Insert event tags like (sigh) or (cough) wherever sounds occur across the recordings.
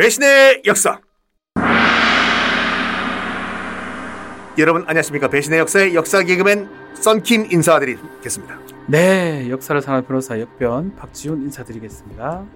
배신의 역사. 여러분 안녕하십니까 배신의 역사의 역사 개그맨 썬킴 인사드리겠습니다. 네, 역사를 사는 변호사 역변 박지훈 인사드리겠습니다.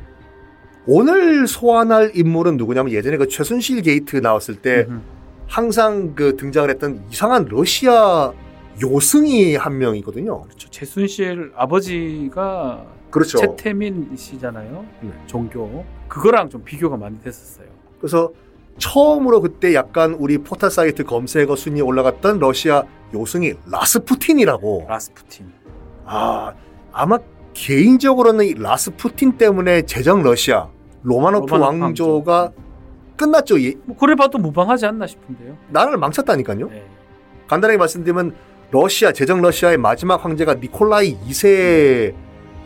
오늘 소환할 인물은 누구냐면 예전에 그 최순실 게이트 나왔을 때 음흠. 항상 그 등장을 했던 이상한 러시아 요승이 한 명이거든요. 그렇죠. 최순실 아버지가 그렇죠. 최태민 씨잖아요. 네. 종교. 그거랑 좀 비교가 많이 됐었어요. 그래서 처음으로 그때 약간 우리 포털 사이트 검색어 순위 올라갔던 러시아 요승이 라스푸틴이라고. 라스푸틴. 아 아마 개인적으로는 이 라스푸틴 때문에 제정 러시아 로마노프 로마노프 왕조가 끝났죠. 이- 뭐 그래 봐도 무방하지 않나 싶은데요. 나라를 망쳤다니까요. 네. 간단하게 말씀드리면 러시아 제정 러시아의 마지막 황제가 니콜라이 2세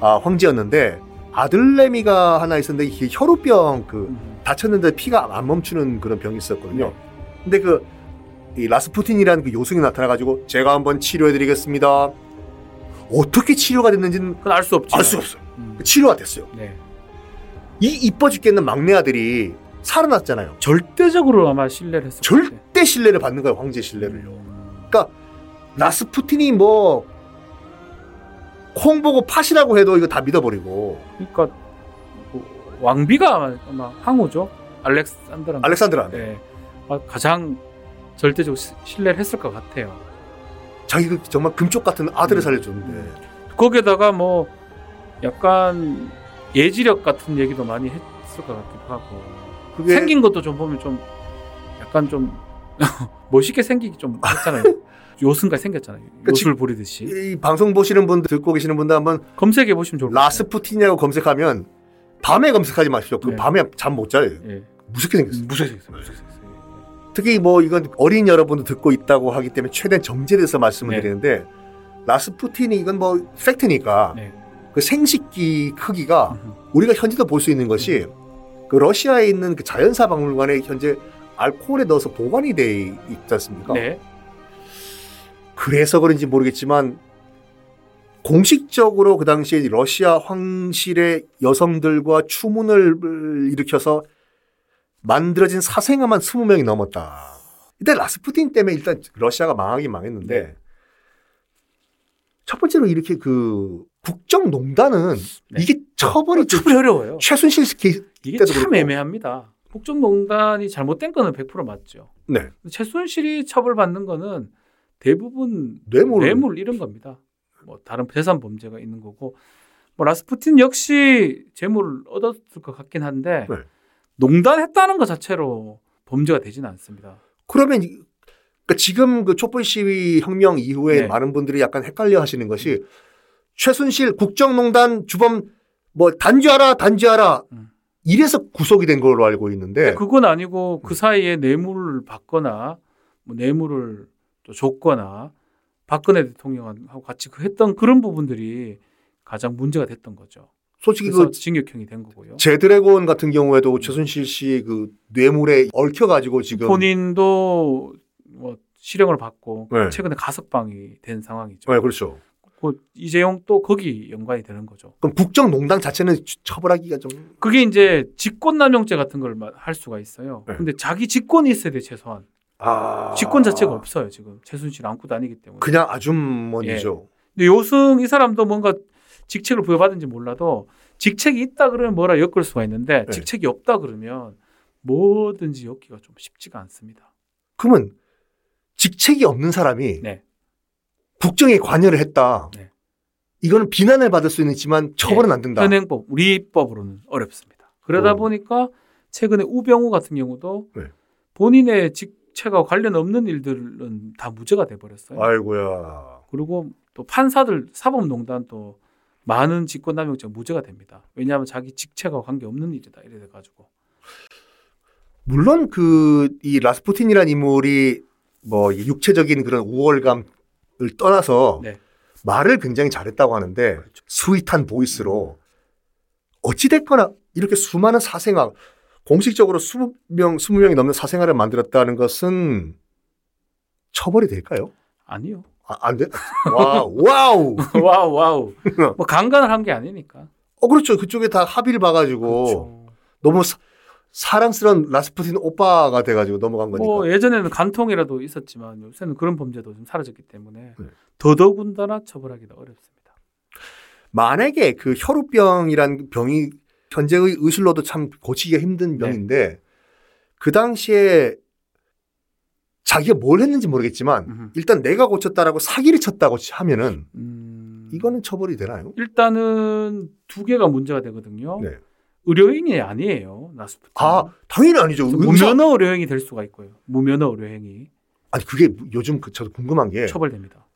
아, 황제였는데 아들내미가 하나 있었는데 이게 혈우병 그 음. 다쳤는데 피가 안 멈추는 그런 병이 있었거든요. 근데 그 이 라스푸틴이라는 그 요승이 나타나가지고 제가 한번 치료해드리겠습니다. 어떻게 치료가 됐는지는 그건 알 수 없죠. 알 수 없어요. 음. 치료가 됐어요. 네. 이 이뻐 죽겠는 막내 아들이 살아났잖아요. 절대적으로 아마 신뢰를 같아요. 절대 신뢰를 받는 거예요. 황제 신뢰를요. 음. 라스푸틴이 뭐 콩 보고 팥이라고 해도 이거 다 믿어버리고 그러니까 뭐 왕비가 아마 황후죠. 알렉산드라. 알렉산드라 네. 아, 가장 절대적으로 시- 신뢰를 했을 것 같아요. 자기 그 정말 금쪽 같은 아들을 음. 살려줬는데 거기에다가 뭐 약간 예지력 같은 얘기도 많이 했을 것 같기도 하고 그게 생긴 것도 좀 보면 좀 약간 좀 (laughs) 멋있게 생기기 좀 했잖아요. (laughs) 요승같이 생겼잖아요. 그치. 요술 부리듯이 이 방송 보시는 분들 듣고 계시는 분들 한번 검색해 보시면 좋을 것 같아요. 라스푸틴이라고 검색하면 밤에 검색하지 마십시오. 그 네. 밤에 잠 못 자요. 예. 무섭게 생겼어요. 무섭게 생겼어요. 무섭게 생겼어요. 특히 뭐 이건 어린 여러분도 듣고 있다고 하기 때문에 최대한 정제돼서 말씀을 네. 드리는데 라스푸틴이 이건 뭐 팩트니까 네. 그 생식기 크기가. 우리가 현재도 볼 수 있는 것이 그 러시아에 있는 그 자연사 박물관에 현재 알코올에 넣어서 보관이 돼 있지 않습니까? 네. 그래서 그런지 모르겠지만 공식적으로 그 당시에 러시아 황실의 여성들과 추문을 일으켜서 만들어진 사생아만 20명이 넘었다. 일단 라스푸틴 때문에 일단 러시아가 망하긴 망했는데 네. 첫 번째로 이렇게 그 국정농단은 네. 이게 처벌이 좀 처벌이 어려워요. 최순실 케이스 이게 참 그렇고. 애매합니다. 국정농단이 잘못된 거는 100% 맞죠. 네. 최순실이 처벌받는 거는 대부분 뇌물. 뇌물 이런 겁니다. 뭐 다른 재산 범죄가 있는 거고 뭐 라스푸틴 역시 재물을 얻었을 것 같긴 한데 네. 농단했다는 것 자체로 범죄가 되지는 않습니다. 그러면 이- 그러니까 지금 그 촛불 시위 혁명 이후에 네. 많은 분들이 약간 헷갈려 하시는 것이 최순실 국정농단 주범 뭐 단죄하라 단죄하라 음. 이래서 구속이 된 걸로 알고 있는데 그건 아니고 그 사이에 뇌물을 받거나 뭐 뇌물을 또 줬거나 박근혜 대통령하고 같이 그 했던 그런 부분들이 가장 문제가 됐던 거죠. 솔직히 그 징역형이 된 거고요. 제드래곤 같은 경우에도 최순실 씨 그 뇌물에 얽혀가지고 지금 본인도 뭐 실형을 받고 네. 최근에 가석방이 된 상황이죠. 네, 그렇죠. 그 이재용 또 거기 연관이 되는 거죠. 그럼 국정농단 자체는 처- 처벌하기가 좀 그게 이제 직권남용죄 같은 걸 할 수가 있어요. 네. 근데 자기 직권이 있어야 돼 최소한. 아... 직권 자체가 없어요 지금 최순실 안고 다니기 때문에. 그냥 아주머니죠. 근데 요승 이 사람도 뭔가 직책을 부여받은지 몰라도 직책이 있다 그러면 뭐라 엮을 수가 있는데 네. 직책이 없다 그러면 뭐든지 엮기가 좀 쉽지가 않습니다. 그러면 직책이 없는 사람이 네. 국정에 관여를 했다. 네. 이거는 비난을 받을 수는 있지만 처벌은 안 된다. 현행법 우리법으로는 어렵습니다. 그러다 어. 보니까 최근에 우병우 같은 경우도 네. 본인의 직 책과 관련 없는 일들은 다 무죄가 돼 버렸어요. 아이고야. 그리고 또 판사들 사법농단도 많은 직권남용죄 무죄가 됩니다. 왜냐하면 자기 직책과 관계 없는 일이다 이래 가지고. 물론 그 이 라스푸틴이라는 인물이 뭐 이 육체적인 그런 우월감을 떠나서 네. 말을 굉장히 잘했다고 하는데 sweet한 voice로 어찌 됐거나 이렇게 수많은 사생아 공식적으로 20명 20명이 넘는 사생아를 만들었다는 것은 처벌이 될까요? 아니요. 아, 안 돼? Wow. Wow. (laughs) Wow wow. (laughs) 뭐 강간을 한 게 아니니까. 어 그렇죠. 그쪽에 다 합의를 봐 가지고 그렇죠. 너무 사- 사랑스러운 라스푸틴 오빠가 돼가지고 넘어간 거니까. 뭐 예전에는 간통이라도 있었지만 요새는 그런 범죄도 좀 사라졌기 때문에 네. 더더군다나 처벌하기가 어렵습니다. 만약에 그 혈우병이란 병이 현재의 의술로도 참 고치기가 힘든 네. 병인데 그 당시에 자기가 뭘 했는지 모르겠지만 음흠. 일단 내가 고쳤다라고 사기를 쳤다고 하면은 음, 이거는 처벌이 되나요? 일단은 두 개가 문제가 되거든요. 네. 의료인이 아니에요. 나스푸틴. 아 당연히 아니죠. 의사 무면허 의료행위 될 수가 있고요. 무면허 의료행위 아니 그게 요즘 그 저도 궁금한 게 처벌됩니다.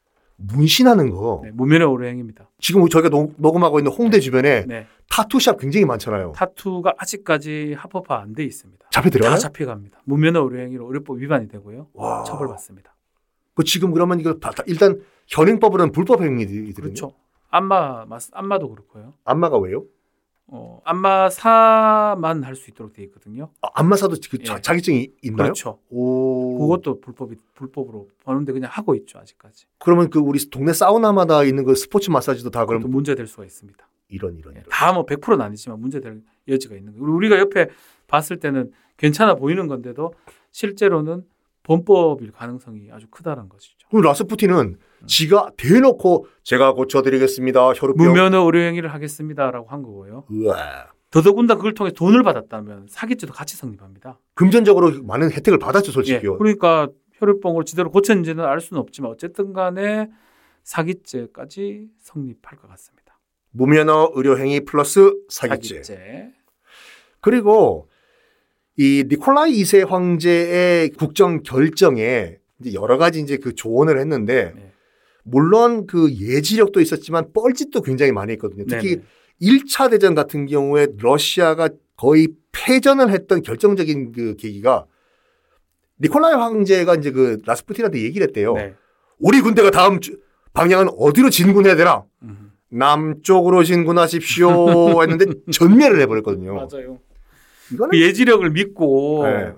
문신하는 거 네, 무면허 의료행위입니다. 지금 저희가 녹, 녹음하고 있는 홍대 주변에 네, 타투샵 굉장히 많잖아요. 타투가 아직까지 합법화 안 돼 있습니다. 잡혀 들어가요? 다 잡혀갑니다. 무면허 의료행위로 의료법 위반이 되고요. 와. 처벌받습니다. 그 지금 그러면 이거 일단 현행법으로는 불법 행위들이거든요. 그렇죠. 안마 안마도 그렇고요. 안마가 왜요? 어, 안마사만 할 수 있도록 돼 있거든요. 아, 안마사도 그 예. 자, 자격증이 있나요? 그렇죠. 오. 그것도 불법이 불법으로 버는데 그냥 하고 있죠 아직까지. 그러면 그 우리 동네 사우나마다 있는 그 스포츠 마사지도 다 그럼 그럼 문제 될 수가 있습니다. 이런 이런 이런. 다뭐 100%는 아니지만 문제 될 여지가 있는 거예요. 우리가 옆에 봤을 때는 괜찮아 보이는 건데도 실제로는 범법일 가능성이 아주 크다는 것이죠. 그럼 라스푸틴은 지가 대놓고 제가 고쳐드리겠습니다. 혈우병. 무면허 의료행위를 하겠습니다라고 한 거고요. 우와. 더더군다나 그걸 통해 돈을 받았다면 사기죄도 같이 성립합니다. 금전적으로 많은 혜택을 받았죠, 예, 솔직히요. 그러니까 혈액봉을 제대로 고쳤는지는 알 수는 없지만 어쨌든 간에 사기죄까지 성립할 것 같습니다. 무면허 의료행위 플러스 사기죄. 사기죄. 그리고 이 니콜라이 2세 황제의 국정 결정에 이제 여러 가지 이제 그 조언을 했는데 네. 물론 그 예지력도 있었지만 뻘짓도 굉장히 많이 했거든요. 특히 네네. 1차 대전 같은 경우에 러시아가 거의 패전을 했던 결정적인 그 계기가 니콜라이 황제가 이제 그 라스푸틴한테 얘기를 했대요. 네. 우리 군대가 다음 주- 방향은 어디로 진군해야 되나? 음. 남쪽으로 진군하십시오 했는데 전멸을 해버렸거든요. 맞아요. 그 예지력을 믿고 네.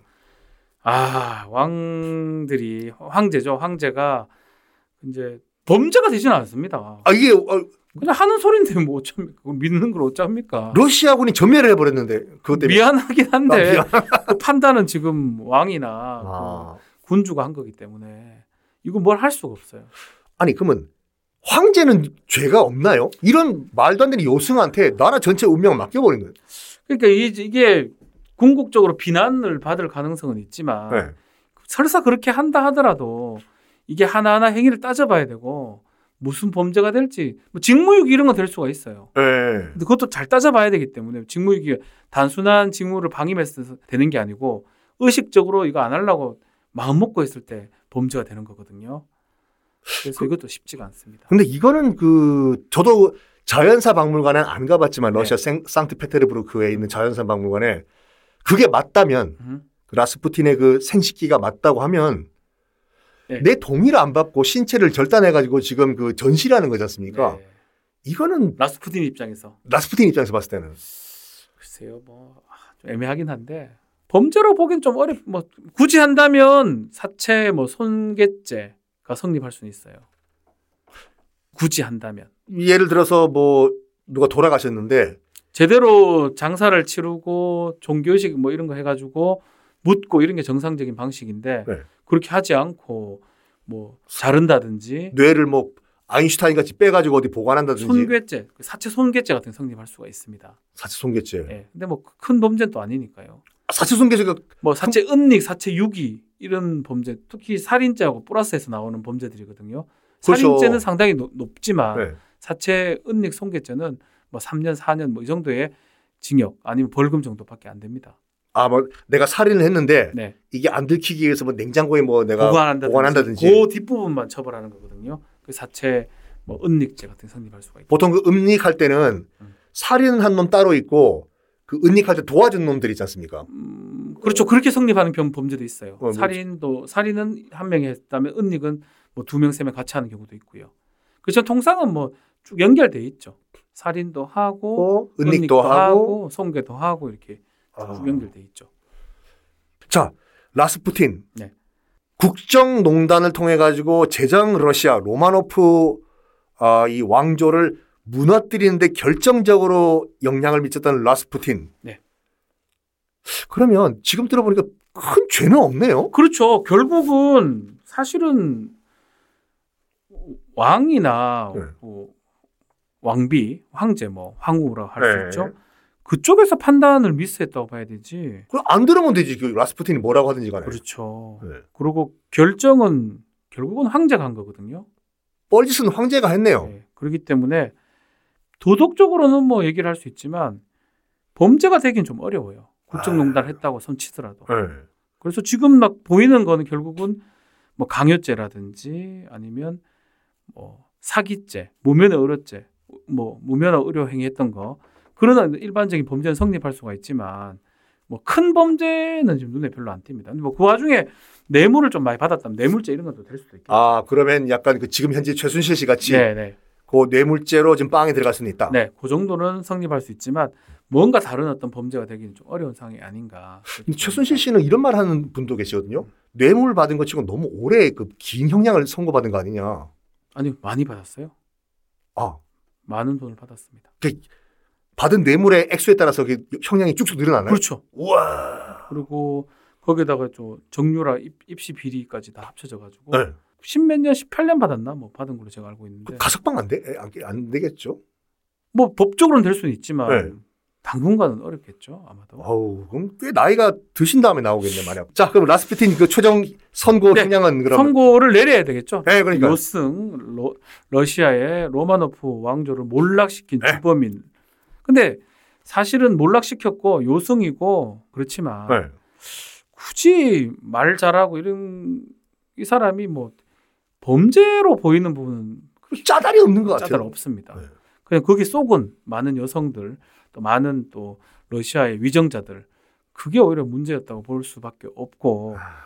아 왕들이 황제죠. 황제가 이제 범죄가 되지는 않습니다. 아 이게 어, 그냥 하는 소리인데 뭐 어쩜 믿는 걸 어쩝니까? 러시아군이 전멸을 해버렸는데 그것 때문에 미안하긴 한데 아, 미안. 그 판단은 지금 왕이나 아. 그 군주가 한 거기 때문에 이거 뭘 할 수가 없어요. 아니 그러면 황제는 죄가 없나요? 이런 말도 안 되는 요승한테 나라 전체 운명을 맡겨버린 거예요. 그러니까 이- 이게 궁극적으로 비난을 받을 가능성은 있지만 네. 설사 그렇게 한다 하더라도 이게 하나하나 행위를 따져봐야 되고 무슨 범죄가 될지 뭐 직무유기 이런 건 될 수가 있어요. 네. 근데 그것도 잘 따져봐야 되기 때문에 직무유기 단순한 직무를 방임해서 되는 게 아니고 의식적으로 이거 안 하려고 마음 먹고 했을 때 범죄가 되는 거거든요. 그래서 그 이것도 쉽지가 않습니다. 근데 이거는 그 저도 자연사 박물관에 안 가봤지만 네. 러시아 생, 상트페테르부르크에 있는 자연사 박물관에 그게 맞다면 음. 그 라스푸틴의 그 생식기가 맞다고 하면 네. 내 동의를 안 받고 신체를 절단해가지고 지금 그 전시라는 거지 않습니까? 네. 이거는 라스푸틴 입장에서 라스푸틴 입장에서 봤을 때는 글쎄요, 뭐, 아, 좀 애매하긴 한데, 범죄로 보기엔 좀 어렵, 뭐, 굳이 한다면 사체 뭐 손괴죄가 성립할 수는 있어요. 굳이 한다면. 예를 들어서 뭐 누가 돌아가셨는데 제대로 장사를 치르고 종교의식 뭐 이런 거 해가지고 묻고 이런 게 정상적인 방식인데, 네. 그렇게 하지 않고 뭐 자른다든지, 뇌를 뭐 아인슈타인 같이 빼가지고 어디 보관한다든지 손괴죄, 그 사체 손괴죄 같은 게 성립할 수가 있습니다. 사체 손괴죄. 예. 근데 뭐 큰 범죄는 또 아니니까요. 사체 손괴죄가 뭐 사체 은닉, 사체 유기 이런 범죄, 특히 살인죄하고 플러스에서 나오는 범죄들이거든요. 그렇죠. 살인죄는 상당히 높, 높지만 네. 사체 은닉, 손괴죄는 뭐 3년, 4년 뭐 이 정도의 징역 아니면 벌금 정도밖에 안 됩니다. 아 뭐 내가 살인을 했는데 네. 이게 안 들키기 위해서 뭐 냉장고에 뭐 내가 보관한다든지, 보관한다든지. 그 뒷부분만 처벌하는 거거든요. 그 사체 뭐 은닉죄 같은 게 성립할 수가 있다. 보통 그 음닉할 때는 음. 살인한 놈 따로 있고 그 은닉할 때 도와준 놈들 있지 않습니까? 음, 그렇죠. 그렇게 성립하는 병 범죄도 있어요. 뭐, 뭐. 살인도 살인은 한 명이 했다면 은닉은 뭐 두 명, 세 명 같이 하는 경우도 있고요. 그렇죠. 통상은 뭐 쭉 연결돼 있죠. 살인도 하고 어? 은닉도 하고 손괴도 하고 이렇게 아. 쭉 연결돼 있죠. 자 라스푸틴 네. 국정농단을 통해 가지고 제정 러시아 로마노프 아, 이 왕조를 무너뜨리는데 결정적으로 영향을 미쳤던 라스푸틴. 네. 그러면 지금 들어보니까 큰 죄는 없네요. 그렇죠. 결국은 사실은 왕이나 네. 뭐 왕비, 황제, 뭐 황후라고 할수 네. 있죠. 그쪽에서 판단을 미스했다고 봐야 되지. 그럼 안 들으면 되지. 그 라스푸틴이 뭐라고 하든지 간에. 그렇죠. 네. 그리고 결정은 결국은 황제가 한 거거든요. 뻘짓은 황제가 했네요. 네. 그렇기 때문에 도덕적으로는 뭐 얘기를 할 수 있지만 범죄가 되긴 좀 어려워요. 국정농단을 했다고 손치더라도. 네. 그래서 지금 막 보이는 거는 결국은 뭐 강요죄라든지 아니면 뭐 사기죄, 무면허 의료죄, 뭐 무면허 의료 행위했던 거 그런 일반적인 범죄는 성립할 수가 있지만 뭐 큰 범죄는 지금 눈에 별로 안 띕니다. 근데 뭐 그 와중에 뇌물을 좀 많이 받았다면 뇌물죄 이런 것도 될 수도 있겠죠. 아 그러면 약간 그 지금 현재 최순실 씨 같이 네, 네, 그 뇌물죄로 지금 빵에 들어갈 수는 있다. 네, 그 정도는 성립할 수 있지만 뭔가 다른 어떤 범죄가 되기는 좀 어려운 상황이 아닌가. 최순실 씨는 이런 말 하는 분도 계시거든요. 뇌물 받은 것 치고 너무 오래 그 긴 형량을 선고받은 거 아니냐. 아니 많이 받았어요. 아 많은 돈을 받았습니다. 받은 뇌물의 액수에 따라서 그 형량이 쭉쭉 늘어나나요? 그렇죠. 우와. 그리고 거기다가 좀 정유라 입, 입시 비리까지 다 합쳐져 가지고 네. 십몇 년, 18년 받았나 뭐 받은 걸로 제가 알고 있는데 그 가석방 안 돼? 에, 안, 안 되겠죠? 뭐 법적으로는 될 수는 있지만 네. 당분간은 어렵겠죠 아마도. 어우, 그럼 꽤 나이가 드신 다음에 나오겠네 말이야. 자, 그럼 라스푸틴 그 최종 선고 네. 형량은 그럼 선고를 내려야 되겠죠. 네, 그러니까 요승 로, 러시아의 로마노프 왕조를 몰락시킨 네. 주범인. 근데 사실은 몰락시켰고 요승이고 그렇지만 네. 굳이 말 잘하고 이런 이 사람이 뭐 범죄로 보이는 부분은 그 짜달이 없는 것 같아요. 짜들 없습니다. 네. 그냥 거기 속은 많은 여성들 또 많은 또 러시아의 위정자들 그게 오히려 문제였다고 볼 수밖에 없고 아.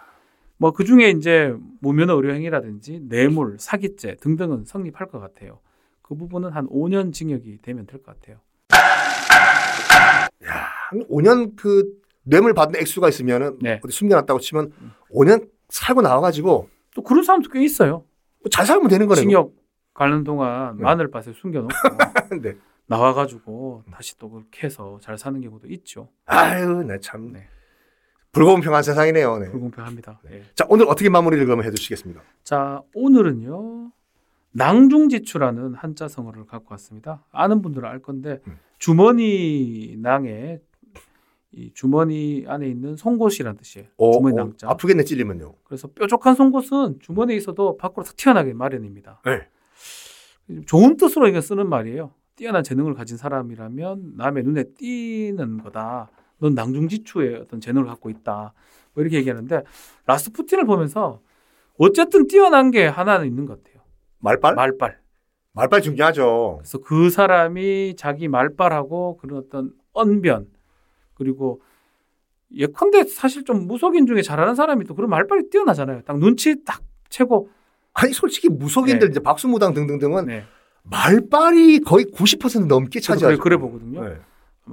뭐그 중에 이제 무면허 의료 행위라든지 뇌물, 사기죄 등등은 성립할 것 같아요. 그 부분은 한 5년 징역이 되면 될 것 같아요. 한 5년 그 뇌물 받은 액수가 있으면은 네. 어디 숨겨놨다고 치면 5년 살고 나와가지고 또 그런 사람도 꽤 있어요. 잘 살면 되는 거네요. 징역 가는 동안 네. 마늘밭에 숨겨놓고 (laughs) 네. 나와가지고 다시 또 그렇게 해서 잘 사는 경우도 있죠. 아유, 나참 네. 불공평한 세상이네요. 네. 불공평합니다. 예. 자, 오늘 어떻게 마무리를 그러면 해주시겠습니까? 자, 오늘은요. 낭중지추라는 한자 성어를 갖고 왔습니다. 아는 분들은 알 건데 음. 주머니 낭에 이 주머니 안에 있는 송곳이라는 뜻이에요. 어, 주머니 어, 낭자. 아프겠네 찔리면요. 그래서 뾰족한 송곳은 주머니에 있어도 밖으로 탁 튀어나게 마련입니다. 네. 좋은 뜻으로 이게 쓰는 말이에요. 뛰어난 재능을 가진 사람이라면 남의 눈에 띄는 거다. 넌 낭중지추의 어떤 재능을 갖고 있다. 뭐 이렇게 얘기하는데 라스푸틴을 보면서 어쨌든 뛰어난 게 하나는 있는 것 같아요. 말빨? 말빨. 말빨 중요하죠. 그래서 그 사람이 자기 말빨하고 그런 어떤 언변 그리고 예컨대 사실 좀 무속인 중에 잘하는 사람이 또 그런 말빨이 뛰어나잖아요. 딱 눈치 딱 채고 아니 솔직히 무속인들 네. 이제 박수무당 등등등은 네. 말빨이 거의 90% 넘게 차지하죠. 그래, 그래 보거든요. 네.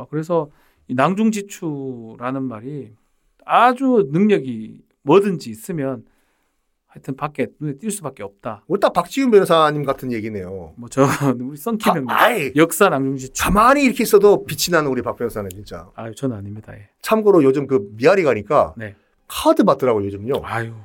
그래서 이 낭중지추라는 말이 아주 능력이 뭐든지 있으면 하여튼 밖에 눈에 띌 수밖에 없다. 오늘 딱 박지훈 변호사님 같은 얘기네요. 뭐 저 (laughs) 우리 썬킴 가, 형님 아이, 역사 낭중지추. 가만히 이렇게 있어도 빛이 나는 우리 박 변호사는 진짜. 아유 저는 아닙니다. 예. 참고로 요즘 그 미아리 가니까 네. 카드 받더라고 요즘요. 아유 참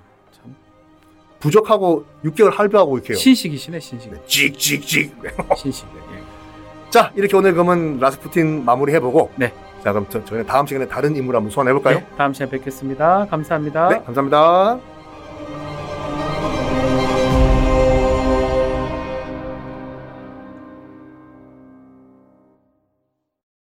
부족하고 6개월 할부하고 이렇게요. 신식이시네 신식. 네, 찍찍찍. 신식. 예. (laughs) 자 이렇게 오늘 그러면 라스푸틴 마무리 해보고. 네. 자 그럼 저, 저희는 다음 시간에 다른 인물 한번 소환해 볼까요? 네, 다음 시간에 뵙겠습니다. 감사합니다. 네, 감사합니다.